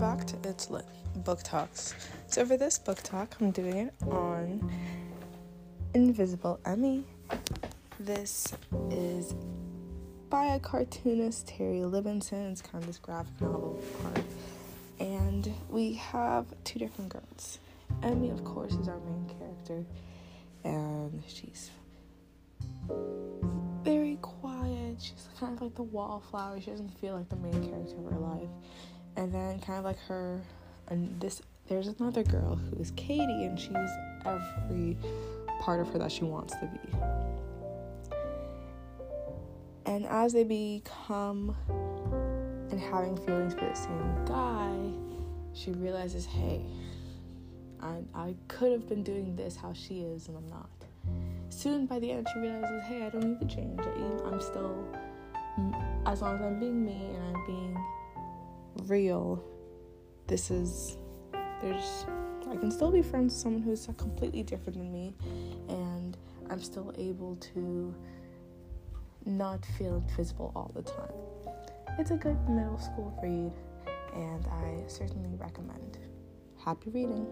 to It's Lit Book Talks. So, for this book talk, I'm doing it on Invisible Emmie. This is by a cartoonist, Terri Libenson. It's kind of this graphic novel part. And we have two different girls. Emmie, of course, is our main character, and she's very quiet. She's kind of like the wallflower. She doesn't feel like the main character of her life. And then, kind of like her, and this, there's another girl who is Katie, and she's every part of her that she wants to be. And as they become and having feelings for the same guy, she realizes, hey, I, I could have been doing this how she is, and I'm not. Soon, by the end, she realizes, hey, I don't need to change. I'm still, as long as I'm being me and I'm being real, this is, there's, I can still be friends with someone who's completely different than me, and I'm still able to not feel invisible all the time. It's a good middle school read, and I certainly recommend. Happy reading!